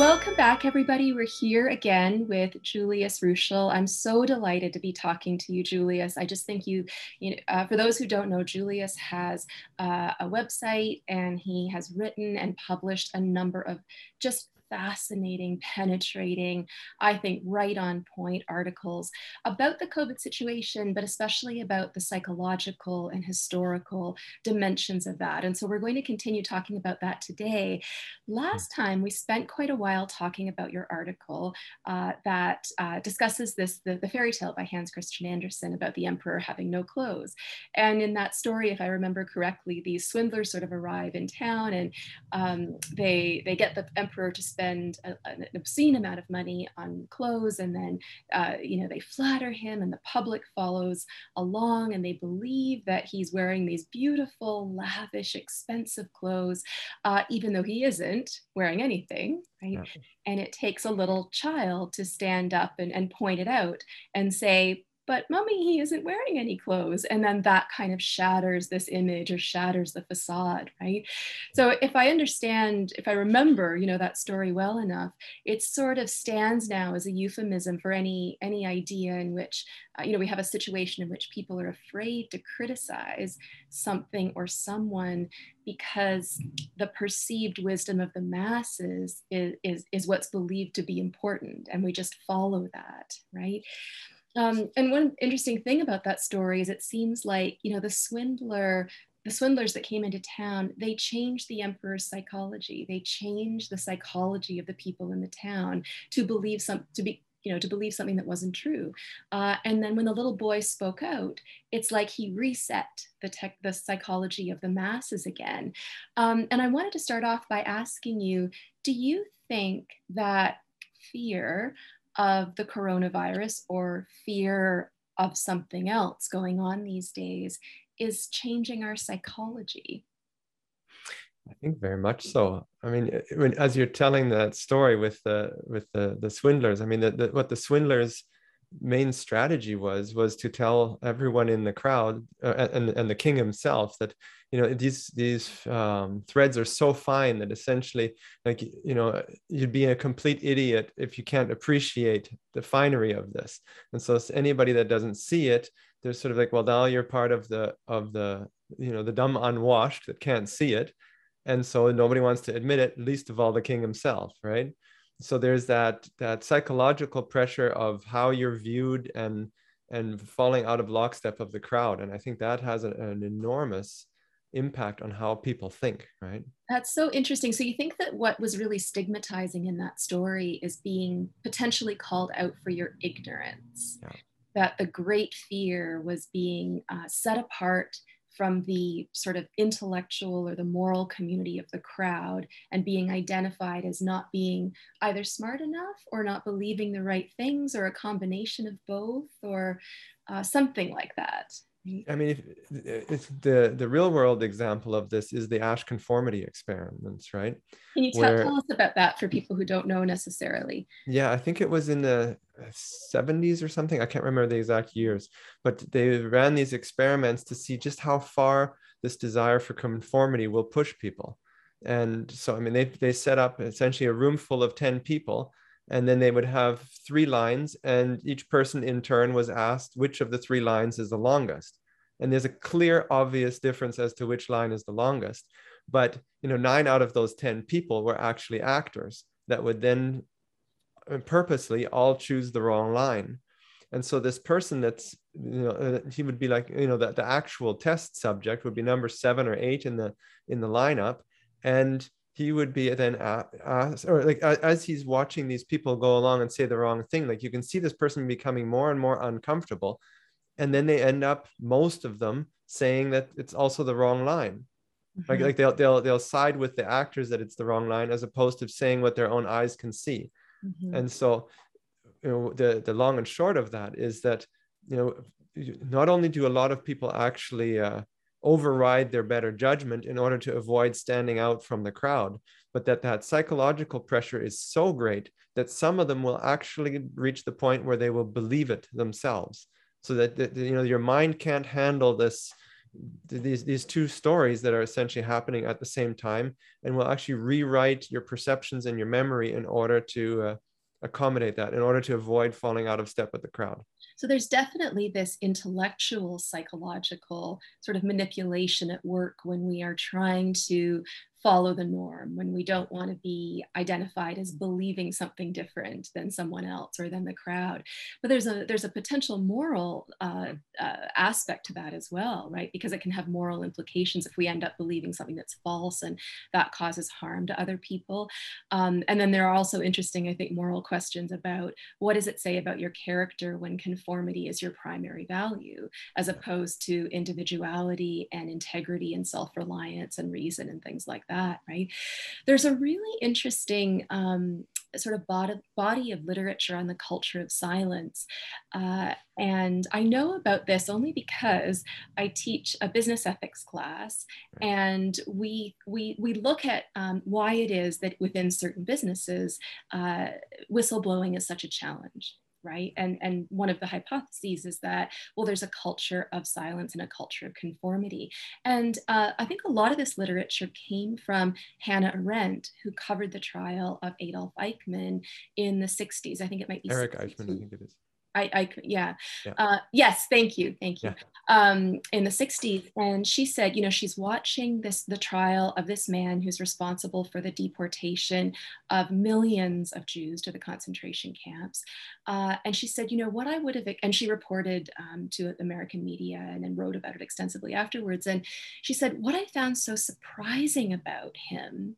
Welcome back, everybody. We're here again with Julius Ruechel. I'm so delighted to be talking to you, Julius. I just think you, you know, uh, for those who don't know, Julius has uh, a website and he has written and published a number of just fascinating, penetrating, I think right on point articles about the COVID situation, but especially about the psychological and historical dimensions of that. And so we're going to continue talking about that today. Last time we spent quite a while talking about your article uh, that uh, discusses this, the, the fairy tale by Hans Christian Andersen about the emperor having no clothes. And in that story, if I remember correctly, these swindlers sort of arrive in town and um, they, they get the emperor to spend spend a, an obscene amount of money on clothes and then uh, you know they flatter him and the public follows along and they believe that he's wearing these beautiful lavish expensive clothes uh, even though he isn't wearing anything right yeah. and it takes a little child to stand up and, and point it out and say but mommy, he isn't wearing any clothes. And then that kind of shatters this image or shatters the facade, right? So if I understand, if I remember, you know, that story well enough, it sort of stands now as a euphemism for any, any idea in which, uh, you know, we have a situation in which people are afraid to criticize something or someone because the perceived wisdom of the masses is, is, is what's believed to be important. And we just follow that, right? Um, and one interesting thing about that story is it seems like, you know, the swindler, the swindlers that came into town, they changed the emperor's psychology. They changed the psychology of the people in the town to believe some, to be, you know, to believe something that wasn't true. Uh, and then when the little boy spoke out, it's like he reset the tech, the psychology of the masses again. Um, and I wanted to start off by asking you, do you think that fear of the coronavirus or fear of something else going on these days is changing our psychology. I think very much so. I mean, when, as you're telling that story with the with the the swindlers, I mean, the, the, what the swindlers main strategy was was to tell everyone in the crowd uh, and and the king himself that you know these these um, threads are so fine that essentially like you know you'd be a complete idiot if you can't appreciate the finery of this. And so anybody that doesn't see it they're sort of like well now you're part of the of the you know the dumb unwashed that can't see it. And so nobody wants to admit it least of all the king himself right so there's that that psychological pressure of how you're viewed and and falling out of lockstep of the crowd. And i think that has a, an enormous impact on how people think right? That's so interesting. So you think that what was really stigmatizing in that story is being potentially called out for your ignorance yeah. that the great fear was being uh, set apart from the sort of intellectual or the moral community of the crowd and being identified as not being either smart enough or not believing the right things or a combination of both or uh, something like that. I mean, if, it's the the real world example of this is the Asch conformity experiments, right? Can you tell, Where, tell us about that for people who don't know necessarily? Yeah, I think it was in the 70s or something. I can't remember the exact years, but they ran these experiments to see just how far this desire for conformity will push people. And so, I mean, they they set up essentially a room full of 10 people and then they would have three lines and each person in turn was asked which of the three lines is the longest. And there's a clear obvious difference as to which line is the longest. But you know nine out of those 10 people were actually actors that would then uh, purposely all choose the wrong line. And so this person that's you know uh, he would be like you know that the actual test subject would be number seven or eight in the in the lineup. And he would be then asked, or like as he's watching these people go along and say the wrong thing, like you can see this person becoming more and more uncomfortable. And then they end up, most of them, saying that it's also the wrong line. Mm-hmm. Like, like they'll, they'll, they'll side with the actors that it's the wrong line as opposed to saying what their own eyes can see. Mm-hmm. And so, you know, the, the long and short of that is that, you know, not only do a lot of people actually uh, override their better judgment in order to avoid standing out from the crowd but that that psychological pressure is so great that some of them will actually reach the point where they will believe it themselves. So that, that you know your mind can't handle this these these two stories that are essentially happening at the same time and will actually rewrite your perceptions and your memory in order to uh, accommodate that in order to avoid falling out of step with the crowd. So there's definitely this intellectual psychological sort of manipulation at work when we are trying to follow the norm, when we don't want to be identified as believing something different than someone else or than the crowd. But there's a there's a potential moral uh, uh, aspect to that as well, right? Because it can have moral implications if we end up believing something that's false and that causes harm to other people. Um, and then there are also interesting, I think, moral questions about what does it say about your character when conformity is your primary value, as opposed to individuality and integrity and self-reliance and reason and things like that, right? There's a really interesting um, sort of body, body of literature on the culture of silence. Uh, and I know about this only because I teach a business ethics class and we, we, we look at um, why it is that within certain businesses, uh, whistleblowing is such a challenge right? And, and one of the hypotheses is that, well, there's a culture of silence and a culture of conformity. And uh, I think a lot of this literature came from Hannah Arendt, who covered the trial of Adolf Eichmann in the 60s. I think it might be Eric Eichmann, I think it is. I, I yeah, yeah. Uh, yes, thank you, thank you. Yeah. Um, in the 60s, and she said, you know, she's watching this the trial of this man who's responsible for the deportation of millions of Jews to the concentration camps, uh, and she said, you know, what I would have, and she reported um, to American media and then wrote about it extensively afterwards, and she said, what I found so surprising about him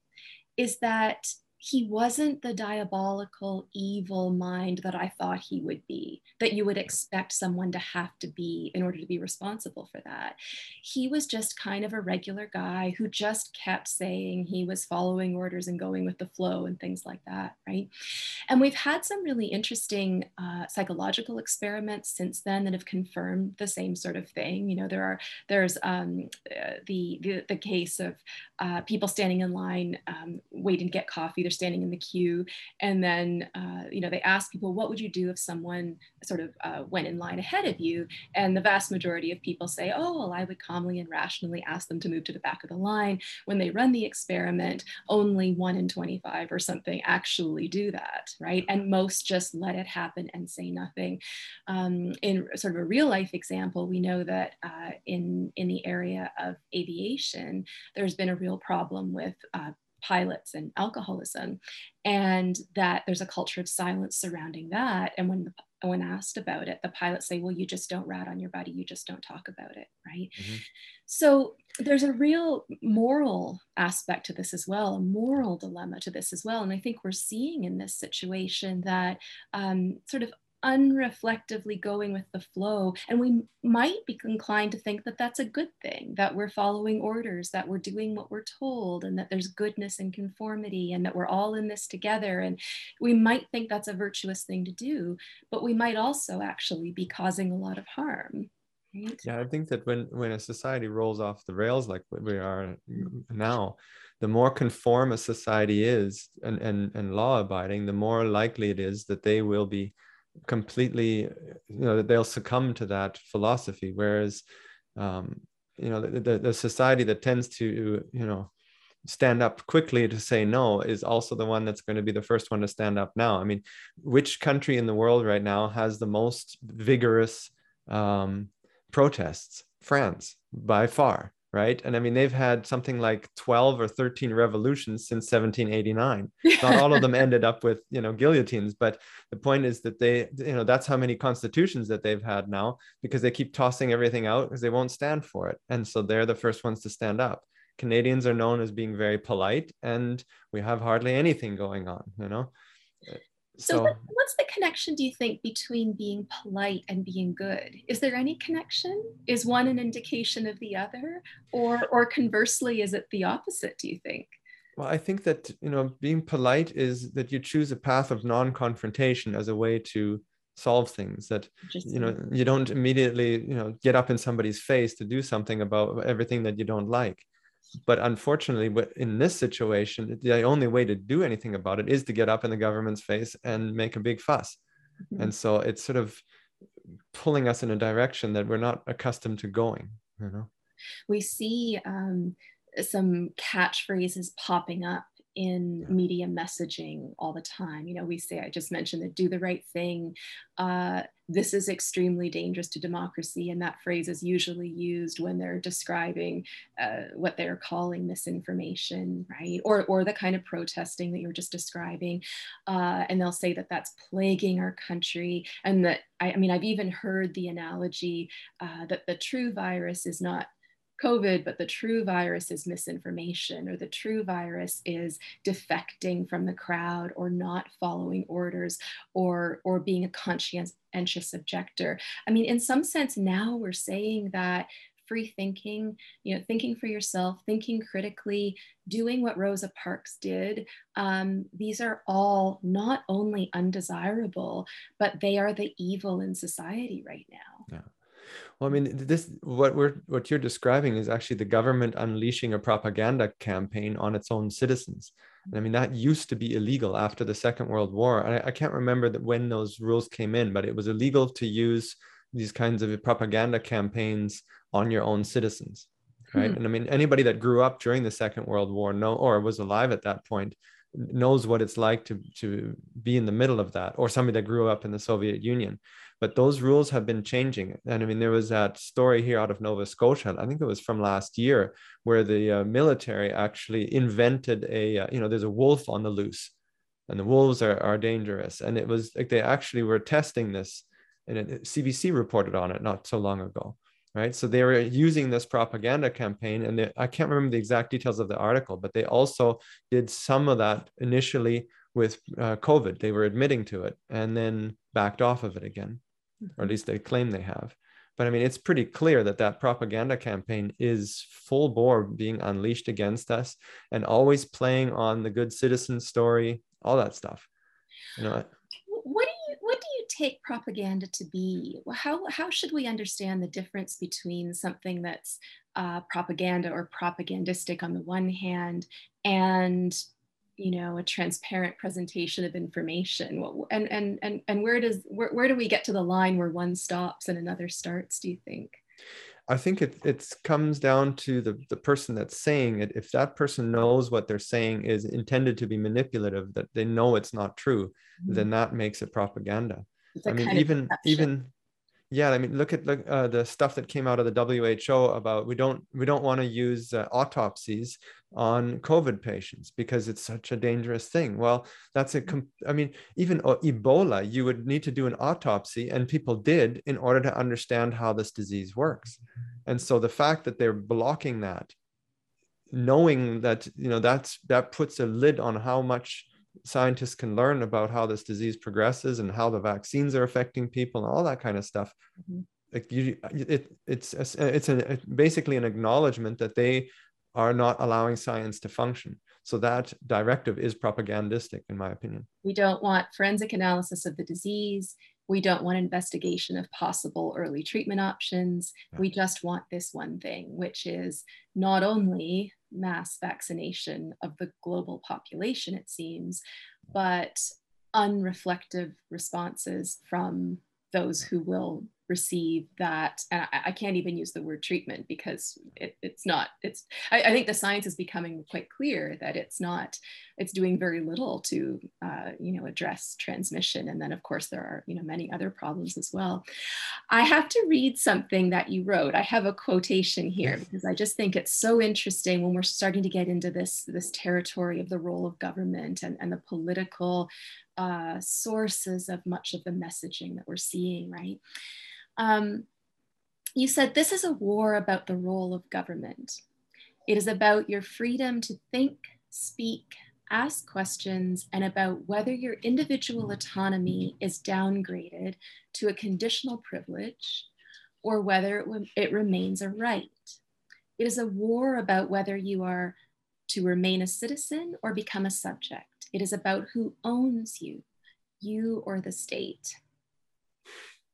is that he wasn't the diabolical, evil mind that I thought he would be, that you would expect someone to have to be in order to be responsible for that. He was just kind of a regular guy who just kept saying he was following orders and going with the flow and things like that, right? And we've had some really interesting uh, psychological experiments since then that have confirmed the same sort of thing. You know, there are there's um, uh, the, the, the case of uh, people standing in line um, waiting to get coffee standing in the queue. And then, uh, you know, they ask people, what would you do if someone sort of uh, went in line ahead of you? And the vast majority of people say, oh, well, I would calmly and rationally ask them to move to the back of the line. When they run the experiment, only one in 25 or something actually do that, right? And most just let it happen and say nothing. Um, in sort of a real life example, we know that uh, in, in the area of aviation, there's been a real problem with uh, pilots and alcoholism, and that there's a culture of silence surrounding that. And when the when asked about it, the pilots say, "Well, you just don't rat on your buddy. You just don't talk about it, right?" Mm-hmm. So there's a real moral aspect to this as well, a moral dilemma to this as well. And I think we're seeing in this situation that um, sort of unreflectively going with the flow. And we might be inclined to think that that's a good thing, that we're following orders, that we're doing what we're told, and that there's goodness and conformity, and that we're all in this together. And we might think that's a virtuous thing to do, but we might also actually be causing a lot of harm. Right? Yeah, I think that when when a society rolls off the rails like we are now, the more conform a society is and, and, and law abiding, the more likely it is that they will be completely you know they'll succumb to that philosophy. Whereas um, you know the, the, the society that tends to you know stand up quickly to say no is also the one that's going to be the first one to stand up now. I mean which country in the world right now has the most vigorous um, protests? France by far right? And I mean, they've had something like 12 or 13 revolutions since 1789. Not all of them ended up with, you know, guillotines, but the point is that they, you know, that's how many constitutions that they've had now because they keep tossing everything out because they won't stand for it. And so they're the first ones to stand up. Canadians are known as being very polite and we have hardly anything going on, you know? So, so what, what's the connection, do you think, between being polite and being good? Is there any connection? Is one an indication of the other? Or, or conversely, is it the opposite, do you think? Well, I think that, you know, being polite is that you choose a path of non-confrontation as a way to solve things that you know you don't immediately you know get up in somebody's face to do something about everything that you don't like but unfortunately in this situation the only way to do anything about it is to get up in the government's face and make a big fuss mm-hmm. and so it's sort of pulling us in a direction that we're not accustomed to going you know We see um, some catchphrases popping up in media messaging all the time. You know, we say, I just mentioned that do the right thing. Uh, this is extremely dangerous to democracy. And that phrase is usually used when they're describing uh, what they're calling misinformation, right? Or, or the kind of protesting that you were just describing. Uh, and they'll say that that's plaguing our country. And that, I, I mean, I've even heard the analogy uh, that the true virus is not COVID, but the true virus is misinformation, or the true virus is defecting from the crowd, or not following orders, or or being a conscientious objector. I mean, in some sense, now we're saying that free thinking, you know, thinking for yourself, thinking critically, doing what Rosa Parks did, um, these are all not only undesirable, but they are the evil in society right now. Yeah. Well, I mean, this what we're what you're describing is actually the government unleashing a propaganda campaign on its own citizens. And I mean, that used to be illegal after the Second World War. I, I can't remember that when those rules came in, but it was illegal to use these kinds of propaganda campaigns on your own citizens, right? Hmm. And I mean, anybody that grew up during the Second World War, no, or was alive at that point, knows what it's like to to be in the middle of that, or somebody that grew up in the Soviet Union but those rules have been changing. And I mean, there was that story here out of Nova Scotia, I think it was from last year, where the uh, military actually invented a, uh, you know, there's a wolf on the loose and the wolves are, are dangerous. And it was like they actually were testing this and it, CBC reported on it not so long ago. Right. So they were using this propaganda campaign, and they, I can't remember the exact details of the article, but they also did some of that initially with uh, COVID. They were admitting to it and then backed off of it again or at least they claim they have. But I mean, it's pretty clear that that propaganda campaign is full bore being unleashed against us and always playing on the good citizen story, all that stuff. You know, what do you what do you take propaganda to be? How how should we understand the difference between something that's uh, propaganda or propagandistic on the one hand and you know a transparent presentation of information and and and, and where does where, where do we get to the line where one stops and another starts do you think I think it it comes down to the, the person that's saying it. If that person knows what they're saying is intended to be manipulative, that they know it's not true, mm-hmm. then that makes it propaganda. I mean, even even yeah i mean look at the, uh, the stuff that came out of the who about we don't we don't want to use uh, autopsies on covid patients because it's such a dangerous thing. Well that's a comp- i mean even uh, ebola you would need to do an autopsy and people did in order to understand how this disease works. And so the fact that they're blocking that knowing that you know that's that puts a lid on how much scientists can learn about how this disease progresses and how the vaccines are affecting people and all that kind of stuff. Mm-hmm. like you, it, it's it's a, basically an acknowledgement that they are not allowing science to function. So that directive is propagandistic in my opinion. We don't want forensic analysis of the disease. We don't want investigation of possible early treatment options. Yeah. we just want this one thing which is not only mass vaccination of the global population, it seems, but unreflective responses from those who will receive that. And I, I, can't even use the word treatment because it, it's not it's I, I, think the science is becoming quite clear that it's not it's doing very little to uh, you know address transmission. And then of course there are you know many other problems as well. I have to read something that you wrote. I have a quotation here because i just think it's so interesting when we're starting to get into this this territory of the role of government and, and the political uh, sources of much of the messaging that we're seeing right? Um, you said this is a war about the role of government. It is about your freedom to think, speak, ask questions, and about whether your individual autonomy is downgraded to a conditional privilege or whether it, it remains a right. It is a war about whether you are to remain a citizen or become a subject. It is about who owns you, you or the state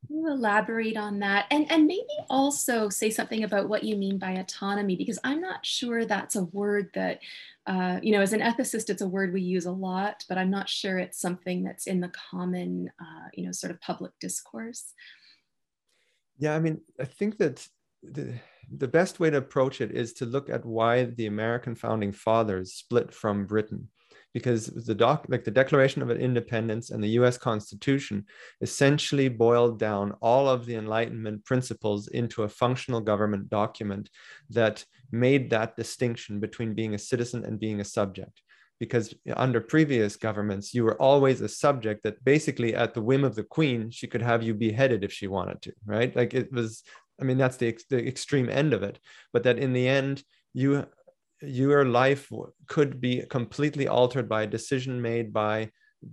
you elaborate on that? And and maybe also say something about what you mean by autonomy because i'm not sure that's a word that uh, you know as an ethicist it's a word we use a lot but i'm not sure it's something that's in the common uh, you know sort of public discourse. Yeah i mean i think that the, the best way to approach it is to look at why the American founding fathers split from Britain because the doc like the declaration of independence and the US constitution essentially boiled down all of the enlightenment principles into a functional government document that made that distinction between being a citizen and being a subject. Because under previous governments you were always a subject that basically at the whim of the queen she could have you beheaded if she wanted to right? Like it was i mean that's the, the extreme end of it. But that in the end you your life could be completely altered by a decision made by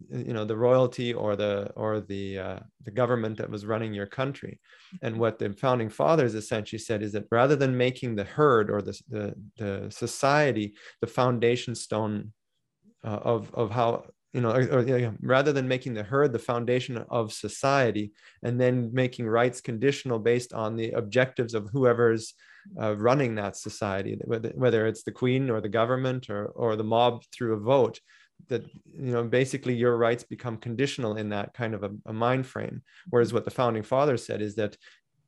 you know the royalty or the or the uh, the government that was running your country. And what the founding fathers essentially said is that rather than making the herd or the the, the society the foundation stone uh, of of how you know, or, or, rather than making the herd the foundation of society and then making rights conditional based on the objectives of whoever's uh, running that society, whether, it's the queen or the government or, or the mob through a vote, that you know basically your rights become conditional in that kind of a, a mind frame. Whereas what the founding fathers said is that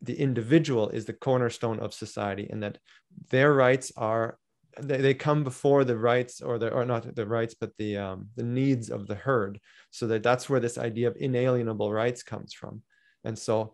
the individual is the cornerstone of society and that their rights are they, they come before the rights or the or not the rights but the um, the needs of the herd. So that that's where this idea of inalienable rights comes from. And so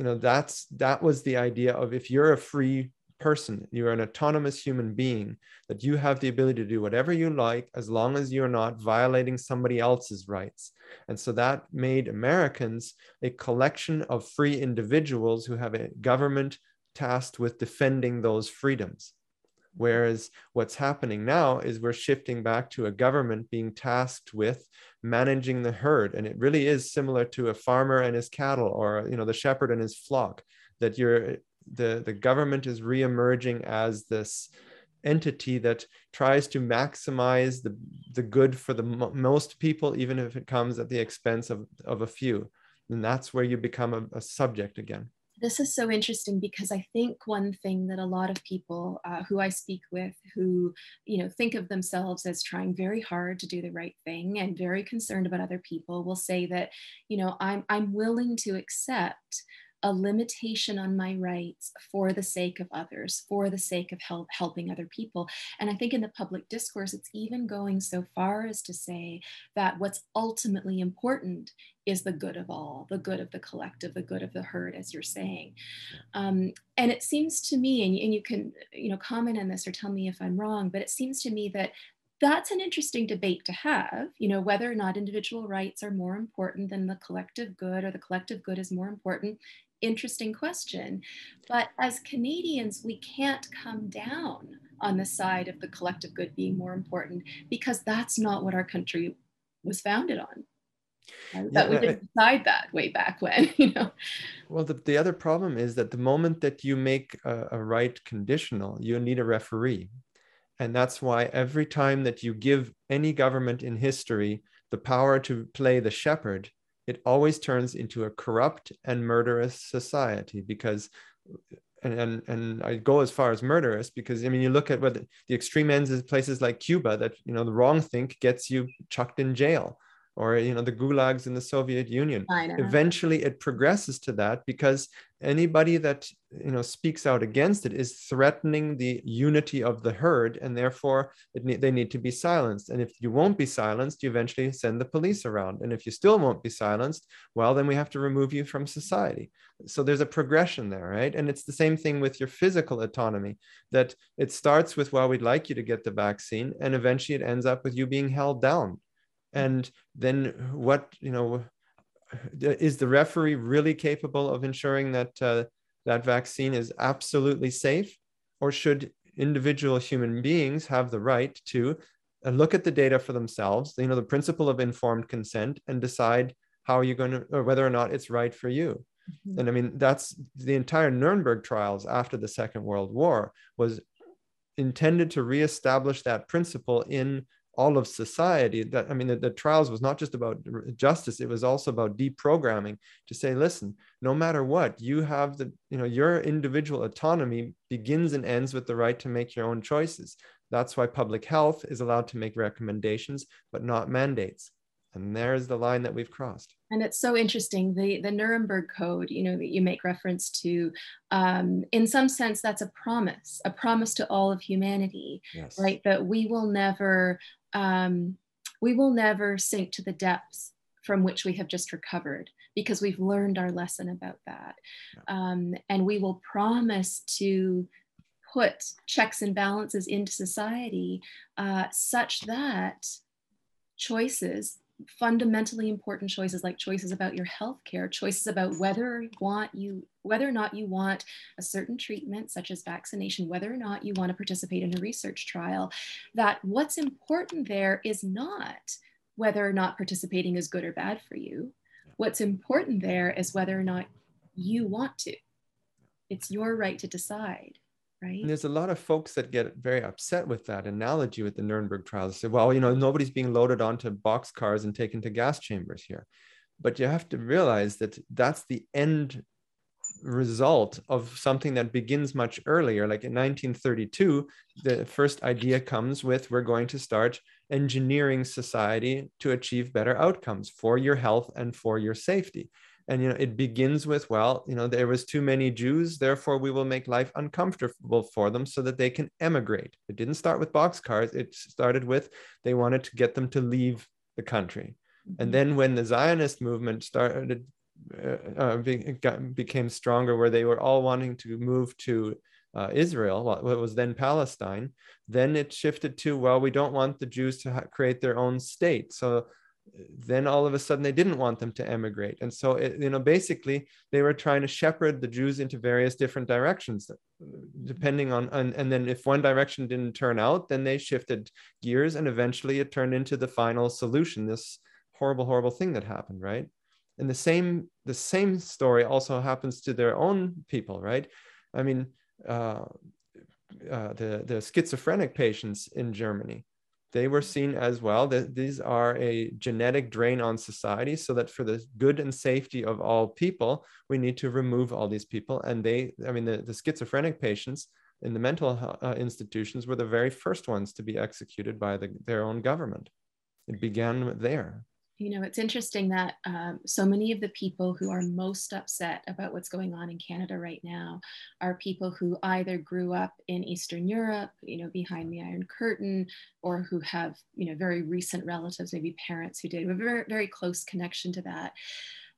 you know that's that was the idea of if you're a free person you're an autonomous human being that you have the ability to do whatever you like as long as you're not violating somebody else's rights. And so that made americans a collection of free individuals who have a government tasked with defending those freedoms Whereas what's happening now is we're shifting back to a government being tasked with managing the herd. And it really is similar to a farmer and his cattle or, you know, the shepherd and his flock that you're, the, the government is reemerging as this entity that tries to maximize the, the good for the most people, even if it comes at the expense of, of a few. And that's where you become a, a subject again this is so interesting because I think one thing that a lot of people uh, who I speak with who, you know, think of themselves as trying very hard to do the right thing and very concerned about other people will say that, you know, I'm, I'm willing to accept a limitation on my rights for the sake of others, for the sake of help, helping other people. And I think in the public discourse, it's even going so far as to say that what's ultimately important is the good of all, the good of the collective, the good of the herd, as you're saying. Um, and it seems to me, and, and you can, you know, comment on this or tell me if I'm wrong, but it seems to me that that's an interesting debate to have, you know, whether or not individual rights are more important than the collective good or the collective good is more important interesting question. But as Canadians, we can't come down on the side of the collective good being more important because that's not what our country was founded on. Right? Yeah, that we didn't decide that way back when, you know. Well, the, the other problem is that the moment that you make a, a right conditional, you need a referee. And that's why every time that you give any government in history the power to play the shepherd, it always turns into a corrupt and murderous society because and, and and I go as far as murderous because I mean you look at what the, the extreme ends is places like Cuba that you know the wrong think gets you chucked in jail or you know the gulags in the soviet union. Eventually it progresses to that because anybody that you know speaks out against it is threatening the unity of the herd and therefore ne- they need to be silenced. And if you won't be silenced you eventually send the police around. And if you still won't be silenced well then we have to remove you from society. So there's a progression there right? And it's the same thing with your physical autonomy that it starts with well we'd like you to get the vaccine and eventually it ends up with you being held down and then what you know is the referee really capable of ensuring that uh, that vaccine is absolutely safe or should individual human beings have the right to uh, look at the data for themselves you know the principle of informed consent and decide how you're going to or whether or not it's right for you mm-hmm. and i mean that's the entire nuremberg trials after the second world war was intended to reestablish that principle in all of society that i mean the, the, trials was not just about justice it was also about deprogramming to say listen no matter what you have the you know your individual autonomy begins and ends with the right to make your own choices. That's why public health is allowed to make recommendations but not mandates and there's the line that we've crossed and it's so interesting the the nuremberg code you know that you make reference to um, in some sense that's a promise a promise to all of humanity yes. right that we will never um, we will never sink to the depths from which we have just recovered because we've learned our lesson about that yeah. um, and we will promise to put checks and balances into society uh, such that choices fundamentally important choices like choices about your health care choices about whether want you whether or not you want a certain treatment such as vaccination whether or not you want to participate in a research trial that what's important there is not whether or not participating is good or bad for you. What's important there is whether or not you want to. It's your right to decide right? And there's a lot of folks that get very upset with that analogy with the Nuremberg trials. Say, well, you know, nobody's being loaded onto box cars and taken to gas chambers here. But you have to realize that that's the end result of something that begins much earlier. Like in 1932, the first idea comes with we're going to start engineering society to achieve better outcomes for your health and for your safety and you know it begins with well you know there was too many jews therefore we will make life uncomfortable for them so that they can emigrate it didn't start with boxcars it started with they wanted to get them to leave the country mm-hmm. and then when the zionist movement started uh, uh, be, got, became stronger where they were all wanting to move to uh, Israel, what was then Palestine, then it shifted to, well, we don't want the Jews to ha- create their own state. So then all of a sudden they didn't want them to emigrate. And so it, you know basically they were trying to shepherd the jews into various different directions depending on and, and then if one direction didn't turn out then they shifted gears and eventually it turned into the final solution this horrible horrible thing that happened right? And the same the same story also happens to their own people right? I mean uh, uh, the the schizophrenic patients in germany they were seen as well. That these are a genetic drain on society so that for the good and safety of all people we need to remove all these people. And they i mean the, the schizophrenic patients in the mental uh, institutions were the very first ones to be executed by the, their own government. It began there you know, it's interesting that um, so many of the people who are most upset about what's going on in Canada right now are people who either grew up in Eastern Europe, you know, behind the Iron Curtain, or who have, you know, very recent relatives, maybe parents who did a very, very close connection to that.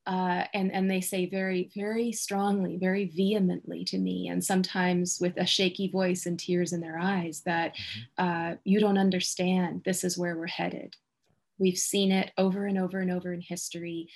Uh, and, and they say very, very strongly, very vehemently to me, and sometimes with a shaky voice and tears in their eyes, that mm-hmm. uh, you don't understand. This is where we're headed We've seen it over and over and over in history.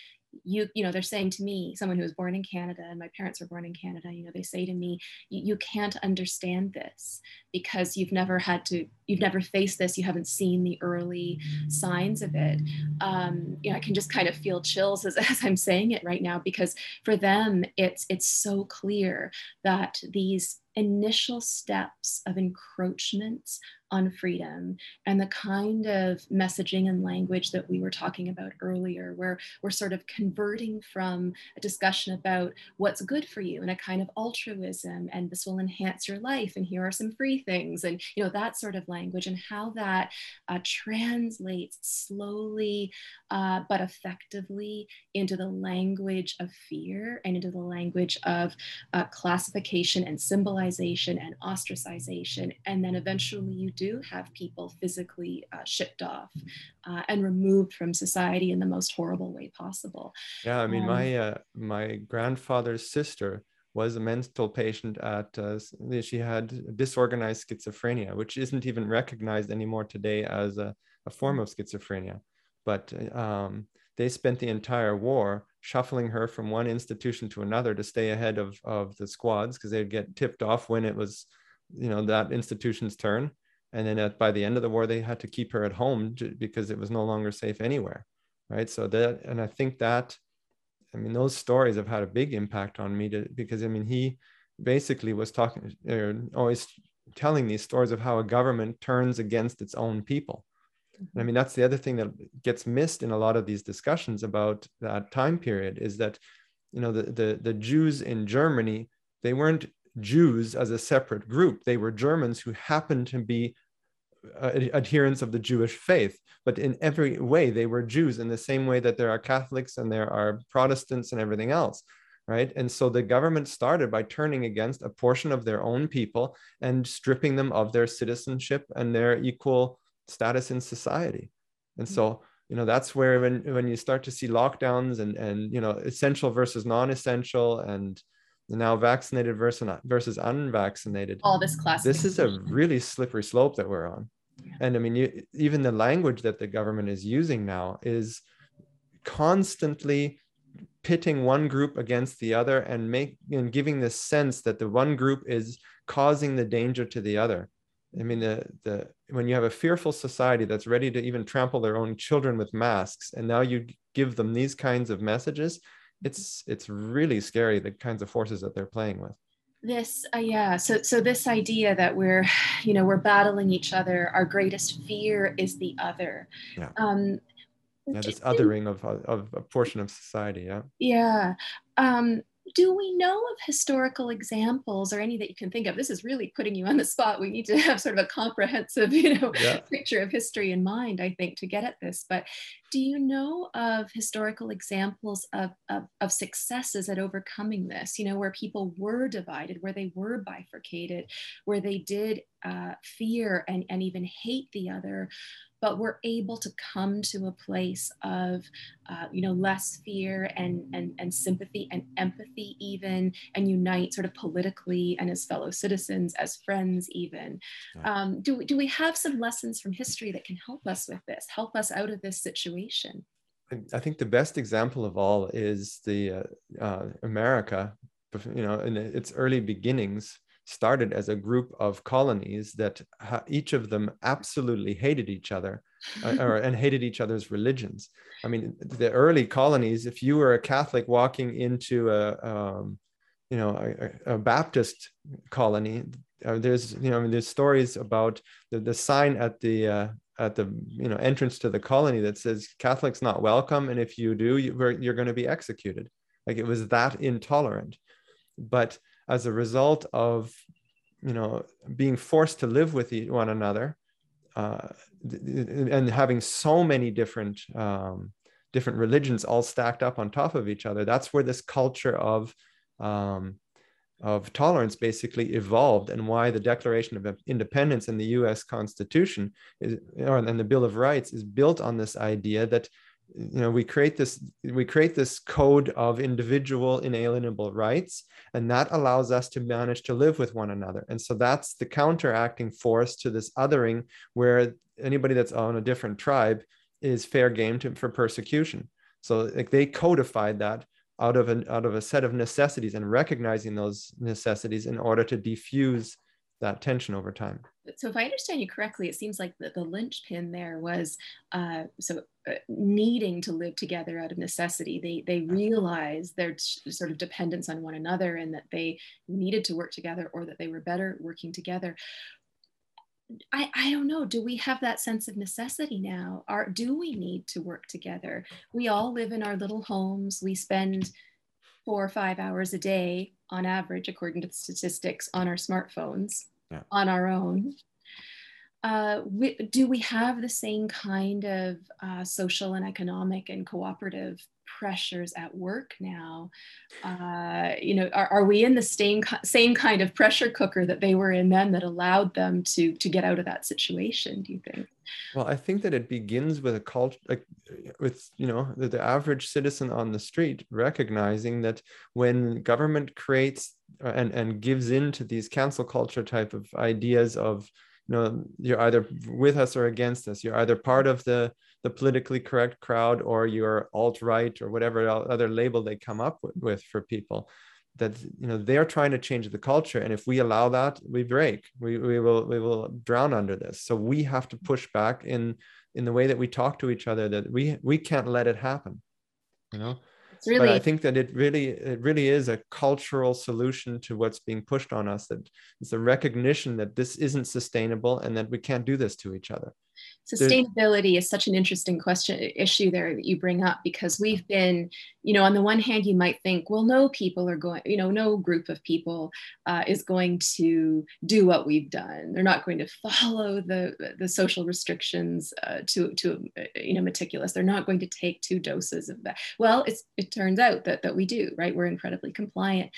You, you know, they're saying to me, someone who was born in Canada, and my parents were born in Canada, you know, they say to me, you can't understand this because you've never had to, you've never faced this, you haven't seen the early signs of it. Um, you know, I can just kind of feel chills as, as I'm saying it right now because for them, it's it's so clear that these initial steps of encroachment on freedom and the kind of messaging and language that we were talking about earlier, where we're sort of converting from a discussion about what's good for you and a kind of altruism and this will enhance your life and here are some free things and you know that sort of language and how that uh, translates slowly uh, but effectively into the language of fear and into the language of uh, classification and symbolization and ostracization and then eventually you do have people physically uh, shipped off uh, and removed from society in the most horrible way possible. Yeah, I mean, um, my uh, my grandfather's sister was a mental patient at uh, she had disorganized schizophrenia, which isn't even recognized anymore today as a, a form of schizophrenia. But um, they spent the entire war shuffling her from one institution to another to stay ahead of, of the squads because they'd get tipped off when it was you know that institution's turn and then at, by the end of the war they had to keep her at home because it was no longer safe anywhere right so that and i think that i mean those stories have had a big impact on me to, because i mean he basically was talking or always telling these stories of how a government turns against its own people. I mean that's the other thing that gets missed in a lot of these discussions about that time period is that you know the the, the jews in germany they weren't Jews as a separate group. They were Germans who happened to be uh, adherents of the Jewish faith, but in every way they were Jews in the same way that there are Catholics and there are Protestants and everything else, right? And so the government started by turning against a portion of their own people and stripping them of their citizenship and their equal status in society. And so mm-hmm. you know that's where when when you start to see lockdowns and and you know essential versus non-essential and now vaccinated versus versus unvaccinated all this class this is a really slippery slope that we're on yeah. and i mean you, even the language that the government is using now is constantly pitting one group against the other and make and giving this sense that the one group is causing the danger to the other i mean the the when you have a fearful society that's ready to even trample their own children with masks and now you give them these kinds of messages it's it's really scary the kinds of forces that they're playing with. This uh, yeah so so this idea that we're you know we're battling each other our greatest fear is the other. Yeah. um yeah this othering of of a portion of society yeah. Yeah um do we know of historical examples or any that you can think of? This is really putting you on the spot. We need to have sort of a comprehensive, you know, yeah. picture of history in mind, I think, to get at this. But do you know of historical examples of, of, of successes at overcoming this, you know, where people were divided, where they were bifurcated, where they did uh, fear and, and even hate the other, but we're able to come to a place of uh, you know less fear and, and and sympathy and empathy even and unite sort of politically and as fellow citizens as friends even. Um, do, do we have some lessons from history that can help us with this help us out of this situation? I think the best example of all is the uh, uh, america you know in its early beginnings started as a group of colonies that ha- each of them absolutely hated each other uh, or, and hated each other's religions. I mean, the early colonies, if you were a Catholic walking into a, um, you know, a, a Baptist colony, uh, there's, you know, I mean, there's stories about the, the sign at the, uh, at the you know entrance to the colony that says Catholics not welcome, and if you do, you, you're going to be executed. Like it was that intolerant. But as a result of you know being forced to live with one another uh, and having so many different um, different religions all stacked up on top of each other that's where this culture of um, of tolerance basically evolved and why the declaration of independence in the us constitution is or and the bill of rights is built on this idea that you know we create this we create this code of individual inalienable rights and that allows us to manage to live with one another. And so that's the counteracting force to this othering where anybody that's on a different tribe is fair game to, for persecution. So like they codified that out of an out of a set of necessities and recognizing those necessities in order to defuse that tension over time. So, if I understand you correctly, it seems like the, the linchpin there was uh, so uh, needing to live together out of necessity. They they realized their sort of dependence on one another and that they needed to work together, or that they were better working together. I, I don't know. Do we have that sense of necessity now? Are do we need to work together? We all live in our little homes. We spend four or five hours a day on average, according to the statistics, on our smartphones yeah. on our own. Uh, we, do we have the same kind of uh, social and economic and cooperative pressures at work now? Uh, you know, are, are we in the same same kind of pressure cooker that they were in then that allowed them to to get out of that situation? Do you think? Well, I think that it begins with a culture, like with you know the, the average citizen on the street recognizing that when government creates uh, and and gives in to these cancel culture type of ideas of you know you're either with us or against us you're either part of the the politically correct crowd or you're alt right or whatever other label they come up with, with for people that you know they're trying to change the culture. And if we allow that we break. We, we will we will drown under this. So we have to push back in in the way that we talk to each other that we we can't let it happen you know? It's really but i think that it really it really is a cultural solution to what's being pushed on us that it's a recognition that this isn't sustainable and that we can't do this to each other sustainability is such an interesting question issue there that you bring up because we've been you know on the one hand you might think well no people are going you know no group of people uh, is going to do what we've done. They're not going to follow the the social restrictions uh, to to you know meticulous. They're not going to take two doses of that. Well it's it turns out that that we do right? We're incredibly compliant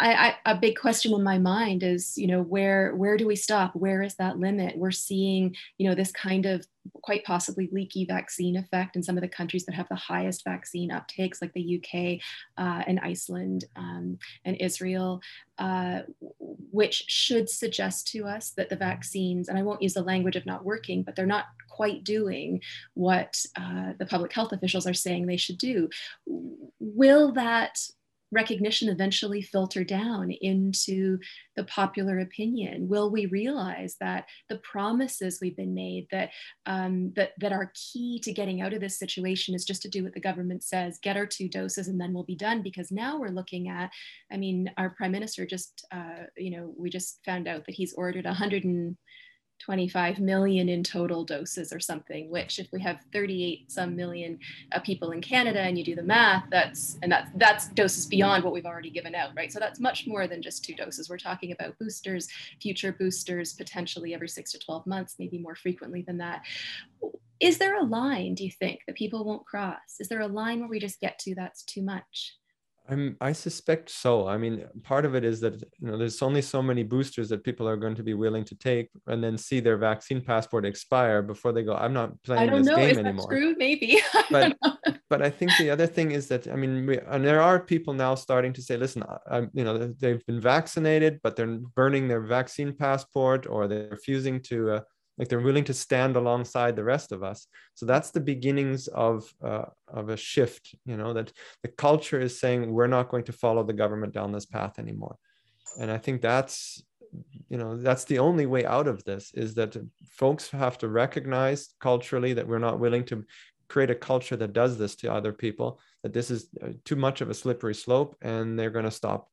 I, I, a big question in my mind is, you know, where where do we stop? Where is that limit? We're seeing, you know, this kind of quite possibly leaky vaccine effect in some of the countries that have the highest vaccine uptakes, like the UK uh, and Iceland um, and Israel, uh, which should suggest to us that the vaccines, and I won't use the language of not working, but they're not quite doing what uh, the public health officials are saying they should do. Will that recognition eventually filter down into the popular opinion? Will we realize that the promises we've been made that um, that that are key to getting out of this situation is just to do what the government says, get our two doses, and then we'll be done? Because now we're looking at, I mean, our prime minister just, uh, you know, we just found out that he's ordered 100 and 25 million in total doses or something which if we have 38 some million uh, people in canada and you do the math that's and that's that's doses beyond what we've already given out right? So that's much more than just two doses. We're talking about boosters future boosters potentially every 6 to 12 months maybe more frequently than that. Is there a line do you think that people won't cross? Is there a line where we just get to that's too much I'm, I suspect so. I mean, part of it is that you know there's only so many boosters that people are going to be willing to take, and then see their vaccine passport expire before they go. I'm not playing this know. game is anymore. True? Maybe. but but I think the other thing is that I mean, we, and there are people now starting to say, listen, I, you know, they've been vaccinated, but they're burning their vaccine passport, or they're refusing to. Uh, like they're willing to stand alongside the rest of us. So that's the beginnings of uh, of a shift you know that the culture is saying we're not going to follow the government down this path anymore. And i think that's you know that's the only way out of this is that folks have to recognize culturally that we're not willing to create a culture that does this to other people that this is uh, too much of a slippery slope and they're going to stop.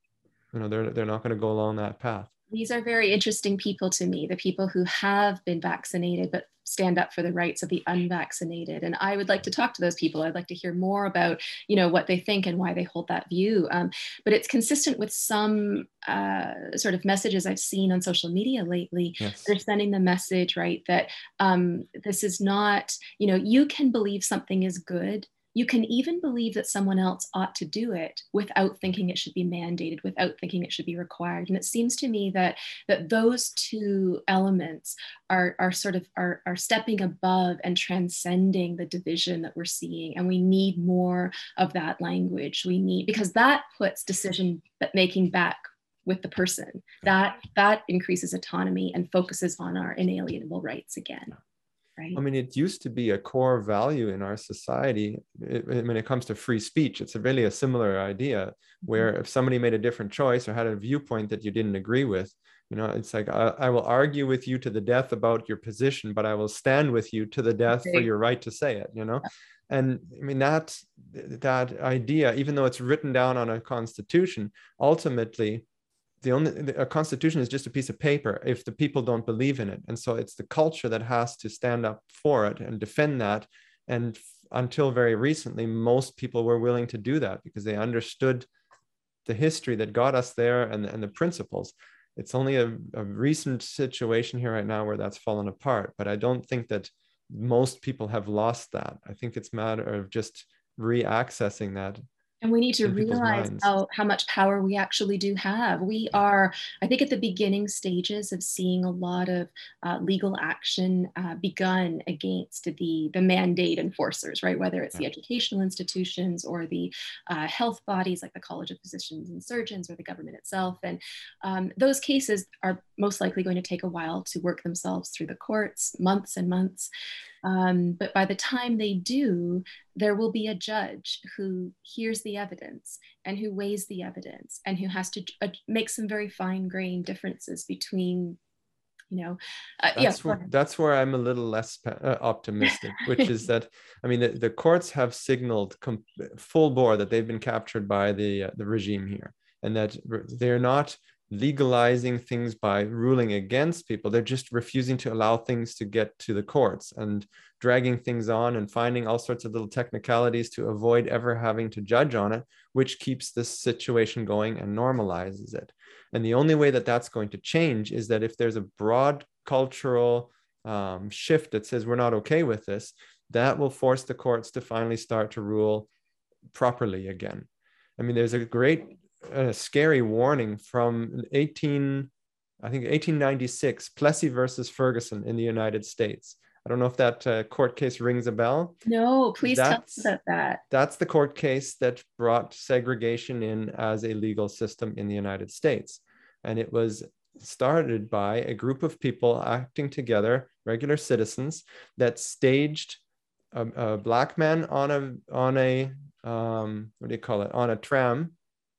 You know they're, they're not going to go along that path these are very interesting people to me, the people who have been vaccinated but stand up for the rights of the unvaccinated. And I would like to talk to those people. I'd like to hear more about, you know, what they think and why they hold that view. Um, but it's consistent with some uh, sort of messages I've seen on social media lately. Yes. They're sending the message, right, that um, this is not, you know, you can believe something is good you can even believe that someone else ought to do it without thinking it should be mandated, without thinking it should be required. And it seems to me that that those two elements are, are sort of are, are stepping above and transcending the division that we're seeing. And we need more of that language. We need because that puts decision making back with the person that that increases autonomy and focuses on our inalienable rights again Right. I mean, it used to be a core value in our society it, when it comes to free speech. It's a really a similar idea where mm-hmm. if somebody made a different choice or had a viewpoint that you didn't agree with, you know, it's like I, I, will argue with you to the death about your position, but I will stand with you to the death okay. for your right to say it. You know, and I mean that that idea, even though it's written down on a constitution, ultimately the only a constitution is just a piece of paper if the people don't believe in it. And so it's the culture that has to stand up for it and defend that. And until very recently most people were willing to do that because they understood the history that got us there and, and the principles. It's only a, a recent situation here right now where that's fallen apart but i don't think that most people have lost that. I think it's matter of just re-accessing that and we need to realize how, how much power we actually do have. We are, I think, at the beginning stages of seeing a lot of uh, legal action uh, begun against the, the mandate enforcers, right? Whether it's the educational institutions or the uh, health bodies like the College of Physicians and Surgeons or the government itself. And um, those cases are most likely going to take a while to work themselves through the courts, months and months. Um, but by the time they do, there will be a judge who hears the evidence and who weighs the evidence and who has to uh, make some very fine grained differences between you know uh, that's, yeah, where, that's where i'm a little less uh, optimistic which is that i mean the, the courts have signaled full bore that they've been captured by the uh, the regime here and that they're not legalizing things by ruling against people. They're just refusing to allow things to get to the courts and dragging things on and finding all sorts of little technicalities to avoid ever having to judge on it, which keeps this situation going and normalizes it. And the only way that that's going to change is that if there's a broad cultural um, shift that says we're not okay with this, that will force the courts to finally start to rule properly again. I mean, there's a great, uh, scary warning from 18, I think 1896, Plessy versus Ferguson in the United States. I don't know if that uh, court case rings a bell. No, please that's, tell us about that. That's the court case that brought segregation in as a legal system in the United States. And it was started by a group of people acting together, regular citizens, that staged a, a black man on a on a um, what do you call it on a tram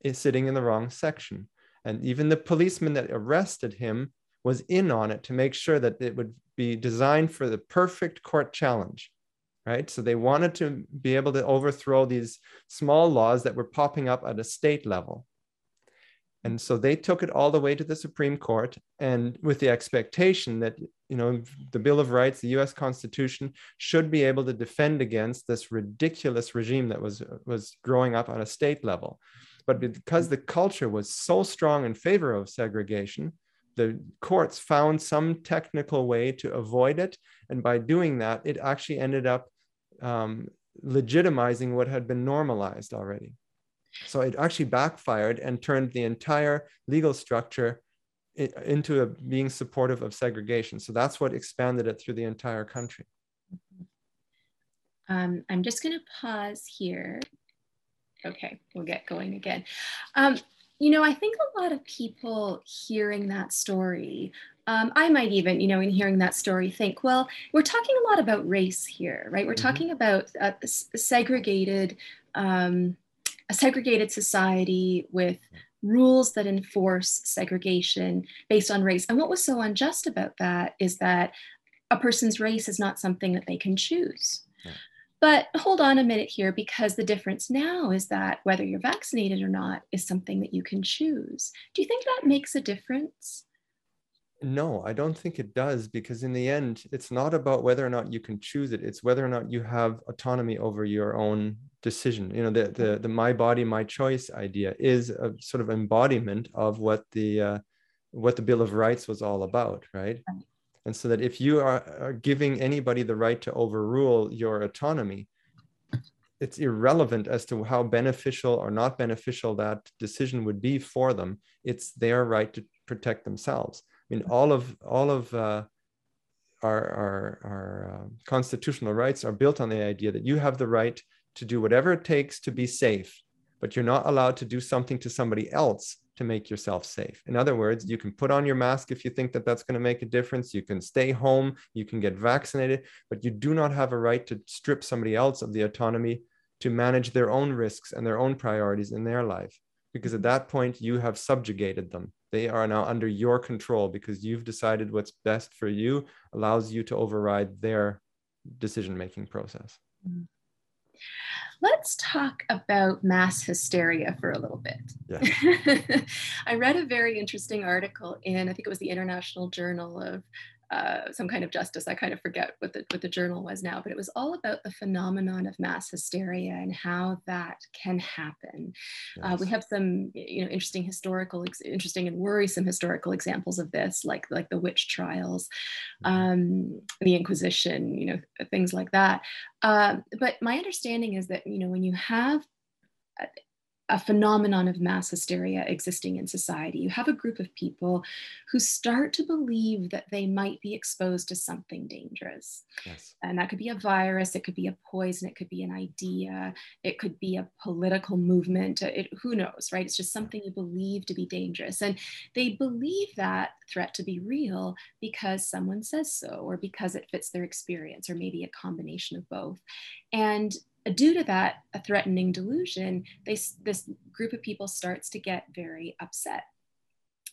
is sitting in the wrong section, and even the policeman that arrested him was in on it to make sure that it would be designed for the perfect court challenge right so they wanted to be able to overthrow these small laws that were popping up at a state level and so they took it all the way to the Supreme Court, and with the expectation that you know the Bill of Rights, the U.S. Constitution, should be able to defend against this ridiculous regime that was was growing up on a state level. But because the culture was so strong in favor of segregation, the courts found some technical way to avoid it, and by doing that, it actually ended up um, legitimizing what had been normalized already. So it actually backfired and turned the entire legal structure into a, being supportive of segregation. So that's what expanded it through the entire country. Um, I'm just going to pause here. Okay, we'll get going again. Um, you know, I think a lot of people hearing that story, um, I might even, you know, in hearing that story, think, well, we're talking a lot about race here, right? We're mm-hmm. talking about uh, segregated um, a segregated society with rules that enforce segregation based on race. And what was so unjust about that is that a person's race is not something that they can choose. Yeah. But hold on a minute here, because the difference now is that whether you're vaccinated or not is something that you can choose. Do you think that makes a difference? No, I don't think it does because in the end, it's not about whether or not you can choose it. It's whether or not you have autonomy over your own decision. You know, the the, the my body, my choice idea is a sort of embodiment of what the uh, what the Bill of Rights was all about, right? And so that if you are, are giving anybody the right to overrule your autonomy, it's irrelevant as to how beneficial or not beneficial that decision would be for them. It's their right to protect themselves. I mean, all of all of uh, our our, our uh, constitutional rights are built on the idea that you have the right to do whatever it takes to be safe, but you're not allowed to do something to somebody else to make yourself safe. In other words, you can put on your mask if you think that that's going to make a difference. You can stay home, you can get vaccinated, but you do not have a right to strip somebody else of the autonomy to manage their own risks and their own priorities in their life. Because at that point, you have subjugated them they are now under your control because you've decided what's best for you allows you to override their decision making process mm-hmm. Let's talk about mass hysteria for a little bit yeah. i read a very interesting article in i think it was the international journal of uh, some kind of justice. I kind of forget what the, what the journal was now, but it was all about the phenomenon of mass hysteria and how that can happen. Uh, we have some, you know, interesting historical, interesting and worrisome historical examples of this, like like the witch trials, mm-hmm. um, the Inquisition, you know, things like that. Uh, but my understanding is that you know when you have a phenomenon of mass hysteria existing in society. You have a group of people who start to believe that they might be exposed to something dangerous. Yes. And that could be a virus, it could be a poison, it could be an idea, it could be a political movement, it, who knows, right? It's just something you believe to be dangerous. And they believe that threat to be real because someone says so, or because it fits their experience, or maybe a combination of both. And due to that a threatening delusion they, this group of people starts to get very upset.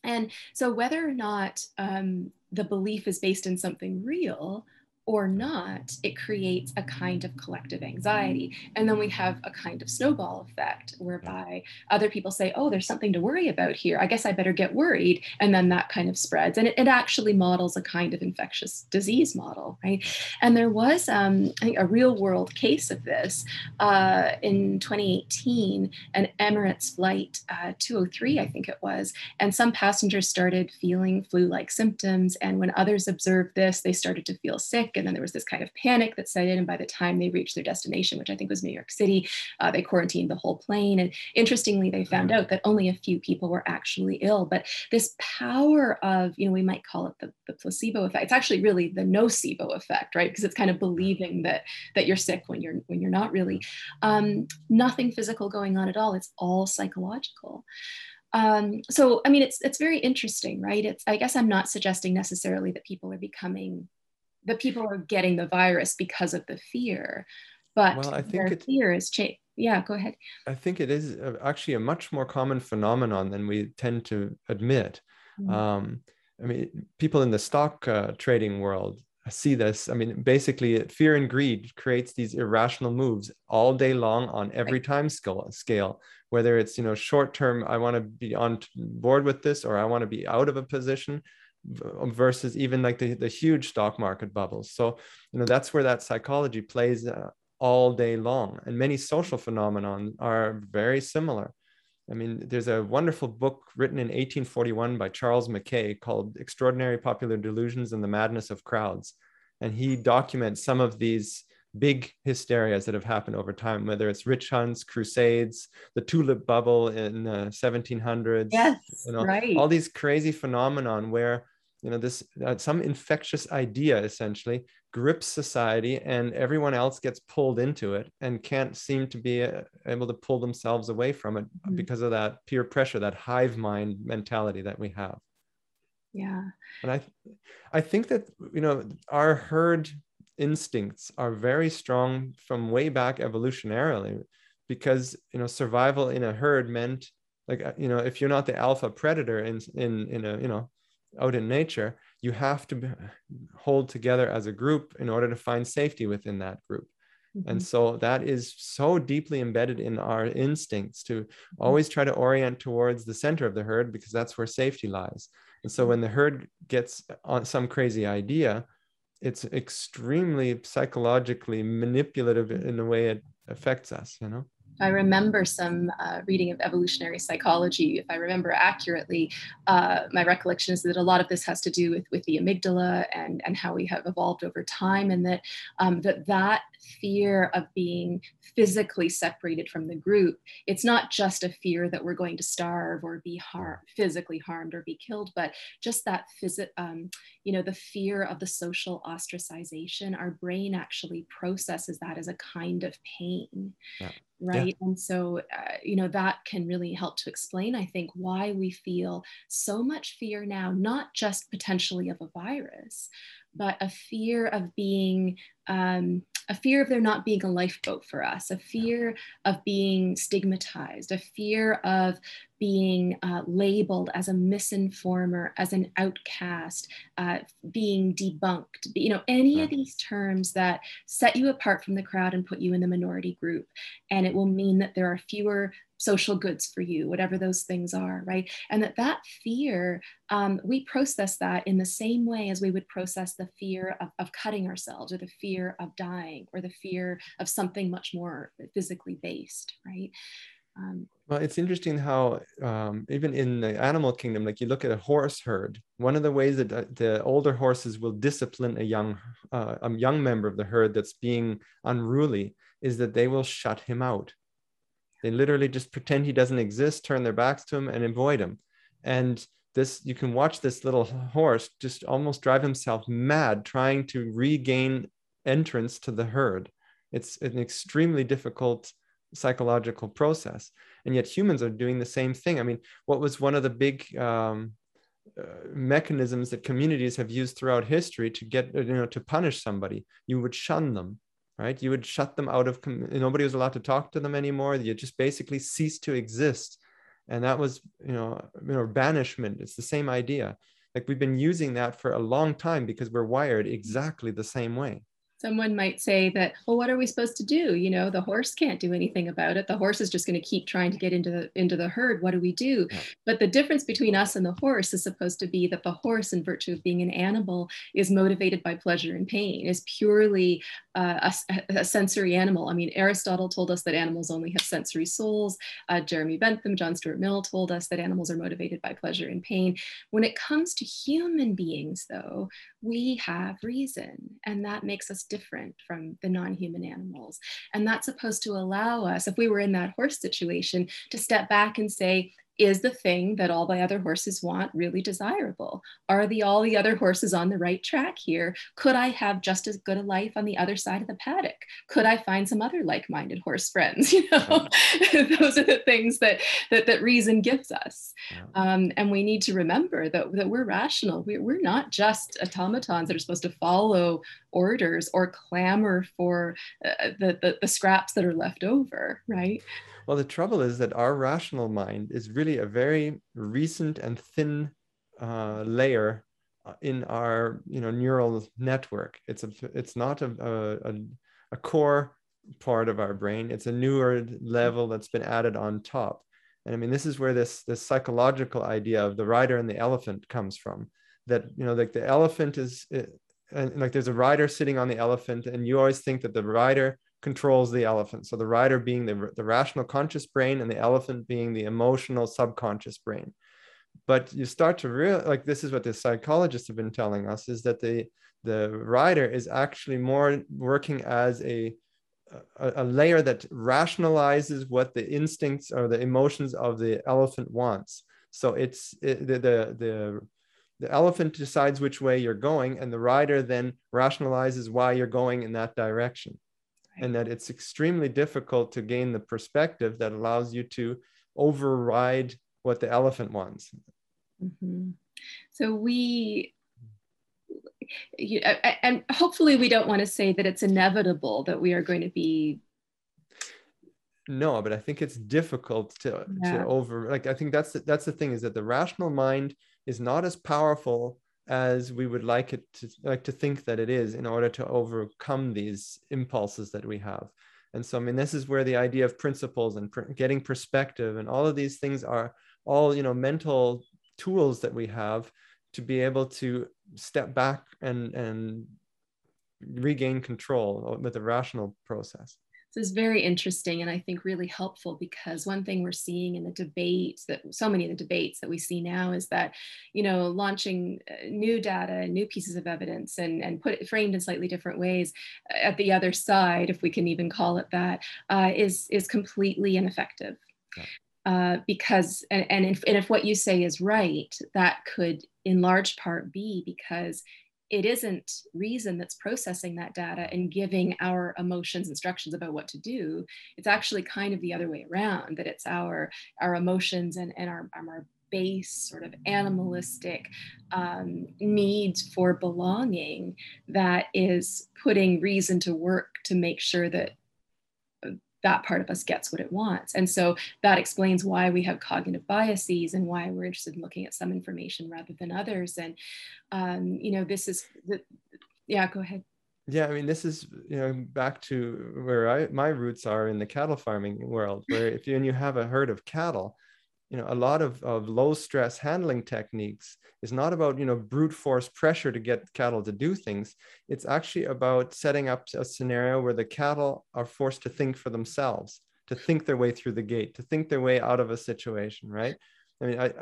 And so whether or not um, the belief is based in something real or not, it creates a kind of collective anxiety. And then we have a kind of snowball effect whereby other people say, oh, there's something to worry about here. I guess I better get worried. And then that kind of spreads. And it, it actually models a kind of infectious disease model, right? And there was, um, I think, a real world case of this uh, in 2018, an Emirates flight uh, 203, I think it was. And some passengers started feeling flu like symptoms. And when others observed this, they started to feel sick and then there was this kind of panic that set in. And by the time they reached their destination, which I think was New York City, uh, they quarantined the whole plane. And interestingly, they found mm-hmm. out that only a few people were actually ill. But this power of, you know, we might call it the, the placebo effect. It's actually really the nocebo effect, right? Because it's kind of believing that that you're sick when you're when you're not really. Um, nothing physical going on at all. It's all psychological. Um, so I mean, it's it's very interesting, right? It's I guess I'm not suggesting necessarily that people are becoming the people are getting the virus because of the fear, but well, I think their fear is change. Yeah, go ahead. I think it is actually a much more common phenomenon than we tend to admit. Mm-hmm. Um, I mean, people in the stock uh, trading world see this. I mean, basically, fear and greed creates these irrational moves all day long on every time scale. Scale, whether it's you know short term, I want to be on board with this, or I want to be out of a position versus even like the, the huge stock market bubbles. So, you know, that's where that psychology plays uh, all day long. And many social phenomenon are very similar. I mean, there's a wonderful book written in 1841 by Charles Mackay called Extraordinary Popular Delusions and the Madness of Crowds. And he documents some of these big hysterias that have happened over time, whether it's witch hunts, crusades, the tulip bubble in the 1700s. Yes, you know, right. All these crazy phenomenon where you know this uh, some infectious idea essentially grips society and everyone else gets pulled into it and can't seem to be uh, able to pull themselves away from it mm-hmm. because of that peer pressure that hive mind mentality that we have yeah and i i think that you know our herd instincts are very strong from way back evolutionarily because you know survival in a herd meant like uh, you know if you're not the alpha predator in in in a you know out in nature, you have to hold together as a group in order to find safety within that group. Mm-hmm. And so that is so deeply embedded in our instincts to mm-hmm. always try to orient towards the center of the herd because that's where safety lies. And so when the herd gets on some crazy idea, it's extremely psychologically manipulative in the way it affects us, you know? I remember some uh, reading of evolutionary psychology, if I remember accurately, uh, my recollection is that a lot of this has to do with, with the amygdala and, and how we have evolved over time, and that um, that that fear of being physically separated from the group, it's not just a fear that we're going to starve or be physically harmed or be killed, but just that um, you know, the fear of the social ostracization. Our brain actually processes that as a kind of pain. Yeah right yeah. and so uh, you know that can really help to explain i think why we feel so much fear now not just potentially of a virus but a fear of being um, a fear of there not being a lifeboat for us, a fear of being stigmatized, a fear of being uh, labeled as a misinformer, as an outcast, uh, being debunked, you know, any of these terms that set you apart from the crowd and put you in the minority group. And it will mean that there are fewer social goods for you, whatever those things are, right? And that that fear, um, we process that in the same way as we would process the fear of, of cutting ourselves or the fear of dying or the fear of something much more physically based, right? Um, well, it's interesting how um, even in the animal kingdom, like you look at a horse herd, one of the ways that uh, the older horses will discipline a young uh, a young member of the herd that's being unruly is that they will shut him out they literally just pretend he doesn't exist, turn their backs to him, and avoid him. And this, you can watch this little horse just almost drive himself mad trying to regain entrance to the herd. It's an extremely difficult psychological process. And yet humans are doing the same thing. I mean, what was one of the big um, uh, mechanisms that communities have used throughout history to get, you know, to punish somebody? You would shun them right? You would shut them out of, nobody was allowed to talk to them anymore. You just basically ceased to exist. And that was, you know, you know, banishment. It's the same idea. like we've been using that for a long time because we're wired exactly the same way someone might say that well what are we supposed to do? You know the horse can't do anything about it. The horse is just going to keep trying to get into the into the herd. What do we do? Yeah. but the difference between us and the horse is supposed to be that the horse in virtue of being an animal is motivated by pleasure and pain is purely uh, a, a, sensory animal. I mean aristotle told us that animals only have sensory souls. Uh, jeremy bentham john stuart mill told us that animals are motivated by pleasure and pain. When it comes to human beings though we have reason and that makes us different from the non-human animals. And that's supposed to allow us if we were in that horse situation to step back and say is the thing that all the other horses want really desirable? Are the all the other horses on the right track here? Could I have just as good a life on the other side of the paddock? Could I find some other like-minded horse friends? You know, those are the things that that, that reason gives us. Um, and we need to remember that, that we're rational. We're, we're not just automatons that are supposed to follow orders or clamor for uh, the, the, the scraps that are left over, right? Well, the trouble is that our rational mind is really a very recent and thin uh, layer uh, in our you know neural network. It's a it's not a, a, a core part of our brain. It's a newer level that's been added on top. And I mean, this is where this this psychological idea of the rider and the elephant comes from. That you know, like the elephant is, and like there's a rider sitting on the elephant, and you always think that the rider controls the elephant. So the rider being the, the rational conscious brain and the elephant being the emotional subconscious brain. But you start to real like this is what the psychologists have been telling us is that the the rider is actually more working as a a, a layer that rationalizes what the instincts or the emotions of the elephant wants. So it's it, the, the the the elephant decides which way you're going, and the rider then rationalizes why you're going in that direction and that it's extremely difficult to gain the perspective that allows you to override what the elephant wants. Mm-hmm. So we, you, and hopefully we don't want to say that it's inevitable that we are going to be. No, but I think it's difficult to yeah. to over like I think that's the, that's the thing is that the rational mind is not as powerful as we would like it to like to think that it is in order to overcome these impulses that we have. And so i mean this is where the idea of principles and pr- getting perspective and all of these things are all you know mental tools that we have to be able to step back and and regain control with a rational process so it's very interesting and I think really helpful because one thing we're seeing in the debates that so many of the debates that we see now is that, you know, launching uh, new data and new pieces of evidence and, and put it framed in slightly different ways uh, at the other side, if we can even call it that, uh, is is completely ineffective. Yeah. Uh, because and, and if, and if what you say is right, that could in large part be because it isn't reason that's processing that data and giving our emotions instructions about what to do. It's actually kind of the other way around that it's our our emotions and, and our, our base sort of animalistic um, needs for belonging that is putting reason to work to make sure that that part of us gets what it wants. And so that explains why we have cognitive biases and why we're interested in looking at some information rather than others. And, um, you know, this is, the, yeah, go ahead. Yeah, I mean, this is you know back to where I my roots are in the cattle farming world, where if you and you have a herd of cattle, you know a lot of, of low stress handling techniques is not about you know brute force pressure to get cattle to do things. It's actually about setting up a scenario where the cattle are forced to think for themselves to think their way through the gate to think their way out of a situation right? I mean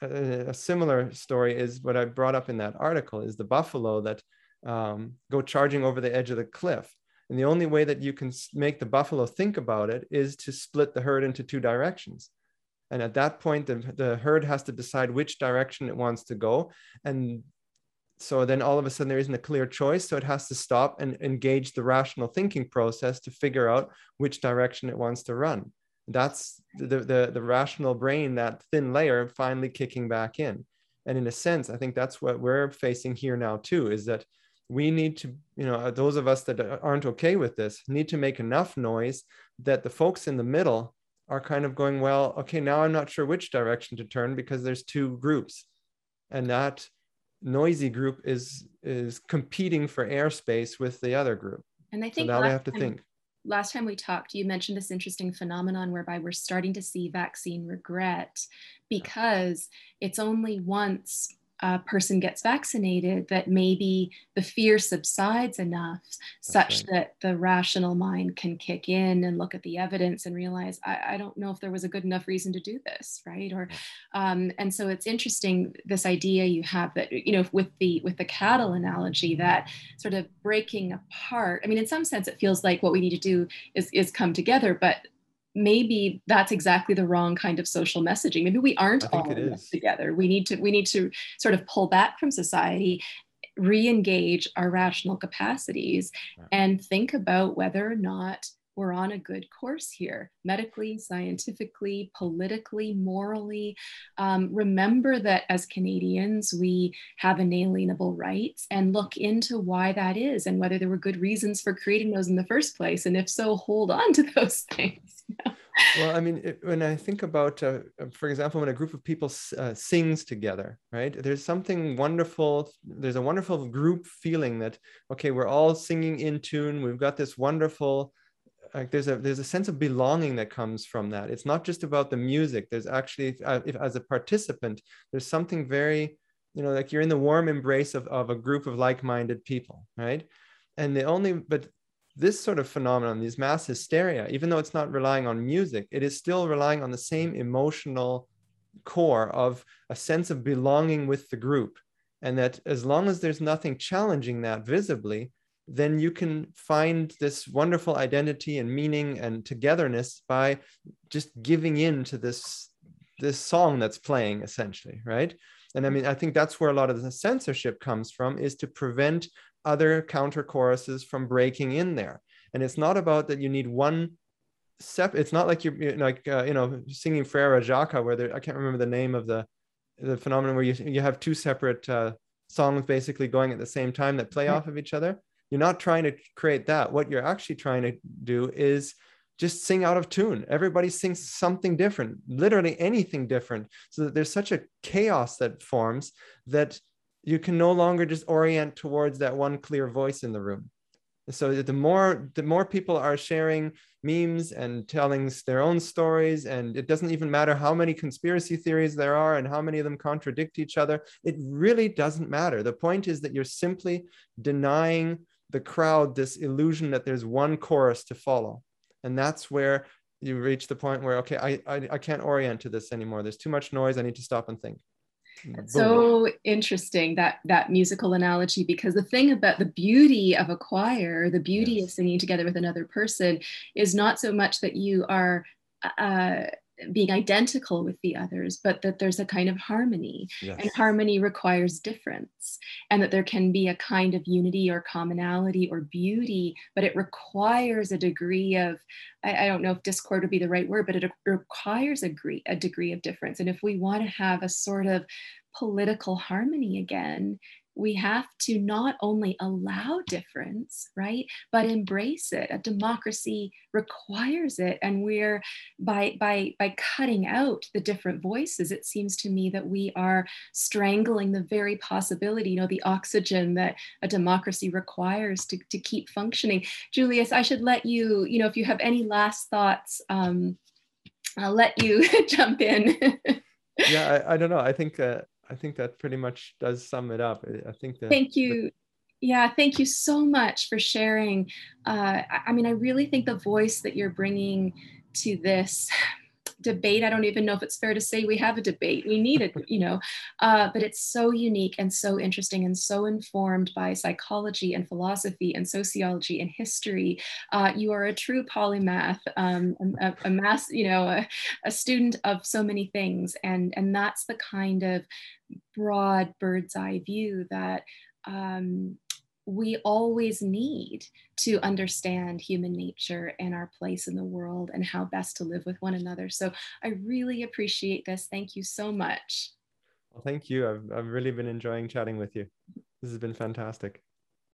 a similar story is what i brought up in that article is the buffalo that um, go charging over the edge of the cliff. And the only way that you can make the buffalo think about it is to split the herd into two directions and at that point, the, the herd has to decide which direction it wants to go. And so then all of a sudden there isn't a clear choice. So it has to stop and engage the rational thinking process to figure out which direction it wants to run. That's the, the, the rational brain, that thin layer finally kicking back in. And in a sense, I think that's what we're facing here now too, is that we need to, you know, uh, those of us that aren't okay with this need to make enough noise that the folks in the middle are kind of going, well, okay, now I'm not sure which direction to turn because there's two groups. And that noisy group is is competing for airspace with the other group. And i think so now they have to time, think. last time we talked you mentioned this interesting phenomenon whereby we're starting to see vaccine regret because it's only once a person gets vaccinated that maybe the fear subsides enough such that the rational mind can kick in and look at the evidence and realize I, I, don't know if there was a good enough reason to do this right? Or um, and so it's interesting this idea you have that you know with the with the cattle analogy that sort of breaking apart i mean in some sense it feels like what we need to do is is come together but maybe that's exactly the wrong kind of social messaging maybe we aren't all together we need to we need to sort of pull back from society re-engage our rational capacities and think about whether or not we're on a good course here, medically, scientifically, politically, morally. Um, remember that as Canadians, we have inalienable rights and look into why that is and whether there were good reasons for creating those in the first place. And if so, hold on to those things. Well, I mean, it, when I think about, uh, for example, when a group of people uh, sings together, right? There's something wonderful. There's a wonderful group feeling that, okay, we're all singing in tune. We've got this wonderful like there's a there's a sense of belonging that comes from that it's not just about the music there's actually uh, if as a participant there's something very you know like you're in the warm embrace of, of a group of like-minded people right and the only but this sort of phenomenon these mass hysteria even though it's not relying on music it is still relying on the same emotional core of a sense of belonging with the group. And that as long as there's nothing challenging that visibly then you can find this wonderful identity and meaning and togetherness by just giving in to this this song that's playing essentially right? And i mean i think that's where a lot of the censorship comes from is to prevent other counter choruses from breaking in there and it's not about that you need one step it's not like you're like uh, you know singing frere jacques where there, i can't remember the name of the the phenomenon where you, you have two separate uh, songs basically going at the same time that play off of each other you're not trying to create that. What you're actually trying to do is just sing out of tune. Everybody sings something different, literally anything different. So that there's such a chaos that forms that you can no longer just orient towards that one clear voice in the room. So the more the more people are sharing memes and telling their own stories, and it doesn't even matter how many conspiracy theories there are and how many of them contradict each other. It really doesn't matter. The point is that you're simply denying the crowd this illusion that there's one chorus to follow and that's where you reach the point where okay I, I i can't orient to this anymore there's too much noise i need to stop and think so interesting that that musical analogy because the thing about the beauty of a choir the beauty yes. of singing together with another person is not so much that you are uh, being identical with the others, but that there's a kind of harmony. Yes. And harmony requires difference, and that there can be a kind of unity or commonality or beauty, but it requires a degree of, I, I don't know if discord would be the right word, but it requires a degree, a degree of difference. And if we want to have a sort of political harmony again, we have to not only allow difference, right, but embrace it. A democracy requires it, and we're by by by cutting out the different voices. It seems to me that we are strangling the very possibility, you know, the oxygen that a democracy requires to to keep functioning. Julius, I should let you, you know, if you have any last thoughts, um, I'll let you jump in. yeah, I, I, don't know. I think. Uh I think that pretty much does sum it up. I think that. Thank you. Yeah, thank you so much for sharing. Uh, I mean, I really think the voice that you're bringing to this debate. I don't even know if it's fair to say we have a debate. We need it, you know, uh, but it's so unique and so interesting and so informed by psychology and philosophy and sociology and history. Uh, you are a true polymath, um, a, a, mass, you know, a, a student of so many things, and and that's the kind of broad bird's eye view that um, we always need to understand human nature and our place in the world and how best to live with one another. So I really appreciate this. Thank you so much. Well, thank you. I've, I've really been enjoying chatting with you. This has been fantastic.